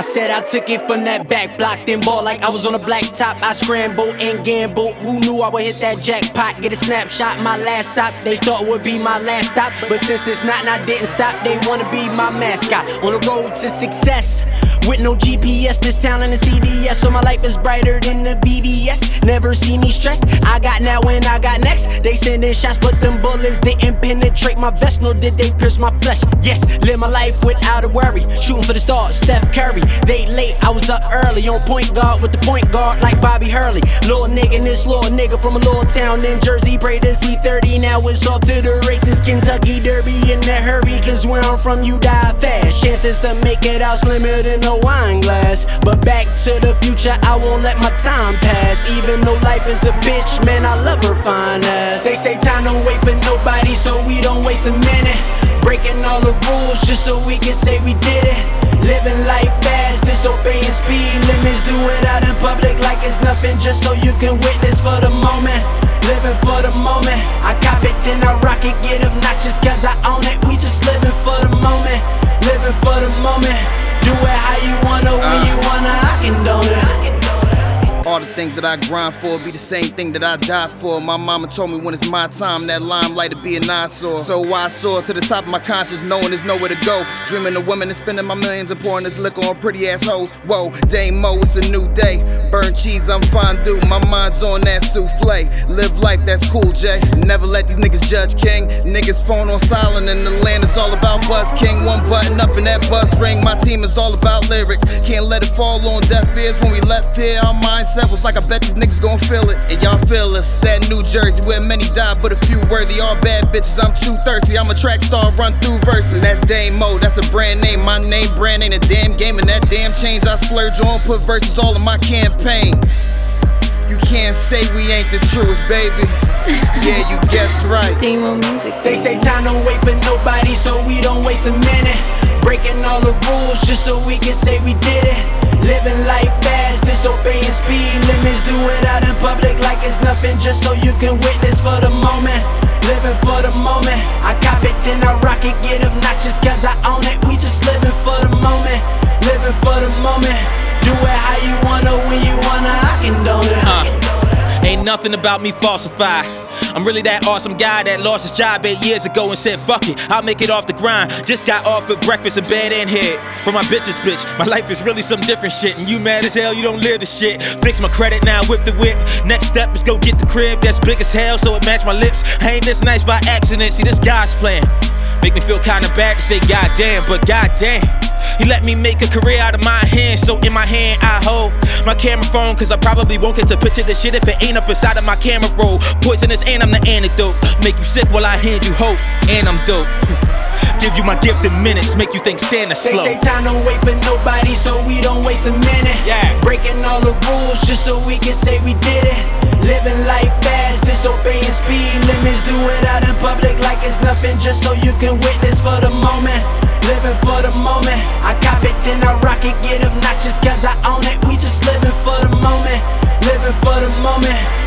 said I took it from that back block, then ball like I was on a black top. I scrambled and gambled. Who knew I would hit that jackpot? Get a snapshot, my last stop. They thought would be my last stop, but since it's not and I didn't stop, they wanna be my mascot on the road to success. With no GPS, this town and the CDS, so my life is brighter than the VVS. Never see me stressed. I got now and I got next. They sending shots, but them bullets didn't penetrate my vest, nor did they pierce my flesh. Yes, live my life without a worry. Shooting for the stars, Steph Curry. They late, I was up early on point guard with the point guard like Bobby Hurley. Little nigga, this little nigga from a little town in Jersey. Pray to see 30 now it's off to the races. Kentucky Derby in a hurry, cause where I'm from, you die fast. Chances to make it out slimmer than a wine glass. But back to the future, I won't let my time pass. Even though life is a bitch, man, I love her fine ass. They say time don't wait for nobody, so we don't waste a minute. Breaking all the rules just so we can say we did it. Living life fast, disobeying speed limits. Do it out in public like just so you can witness for the moment. Living for the moment. I cop it, then I rock it, get obnoxious cause I own it. We just living for the moment. Living for the moment. Do it how you wanna, when you uh. wanna, I condone it. All the things that I grind for be the same thing that I die for. My mama told me when it's my time, that limelight to be an eyesore. So I soar to the top of my conscience, knowing there's nowhere to go. Dreaming of women and spending my millions and pouring this liquor on pretty ass hoes. Whoa, Dame Mo, it's a new day. Cheese, I'm fondue. My mind's on that souffle. Live life, that's cool, Jay. Never let these niggas judge King. Niggas phone on silent, and the land is all about Buzz King. One button up in that buzz ring. My team is all about lyrics. Can't let it fall on deaf ears when we left here. Our mindset was like I bet these niggas gon' feel it. And y'all feel us. That New Jersey where many die, but a few worthy. All bad bitches, I'm too thirsty. I'm a track star, run through verses. That's Dame Mo, that's a brand name. My name brand ain't a damn game, and that damn change I splurge on. Put verses all in my campaign. You can't say we ain't the truest, baby. Yeah, you guessed right. Demo music. They say time don't wait for nobody, so we don't waste a minute. Breaking all the rules just so we can say we did it. Living life fast, disobeying speed limits. Do it out in public like it's nothing, just so you can witness for the moment. Living for the moment. I cop it, then I rock it, get obnoxious Nothing about me falsified. I'm really that awesome guy that lost his job eight years ago and said, fuck it, I'll make it off the grind. Just got offered breakfast in bed and head. For my bitches, bitch, my life is really some different shit. And you mad as hell, you don't live the shit. Fix my credit now, whip the whip. Next step is go get the crib that's big as hell so it match my lips. I ain't this nice by accident, see, this guy's plan. Make me feel kinda bad to say goddamn, but goddamn. He let me make a career out of my hand, so in my hand I hold my camera phone, cause I probably won't get to picture this shit if it ain't up inside of my camera roll. Poisonous and I'm the antidote. Make you sick while I hand you hope, and I'm dope. Give you my gift in minutes, make you think Santa They slow. say time don't wait for nobody, so we don't waste a minute. Yeah. Breaking all the rules just so we can say we did it. Living life fast, disobeying speed limits. Do it out in public like it's nothing, just so you can witness for the moment. Living for the moment and I rock it, get obnoxious cause I own it. We just living for the moment, living for the moment.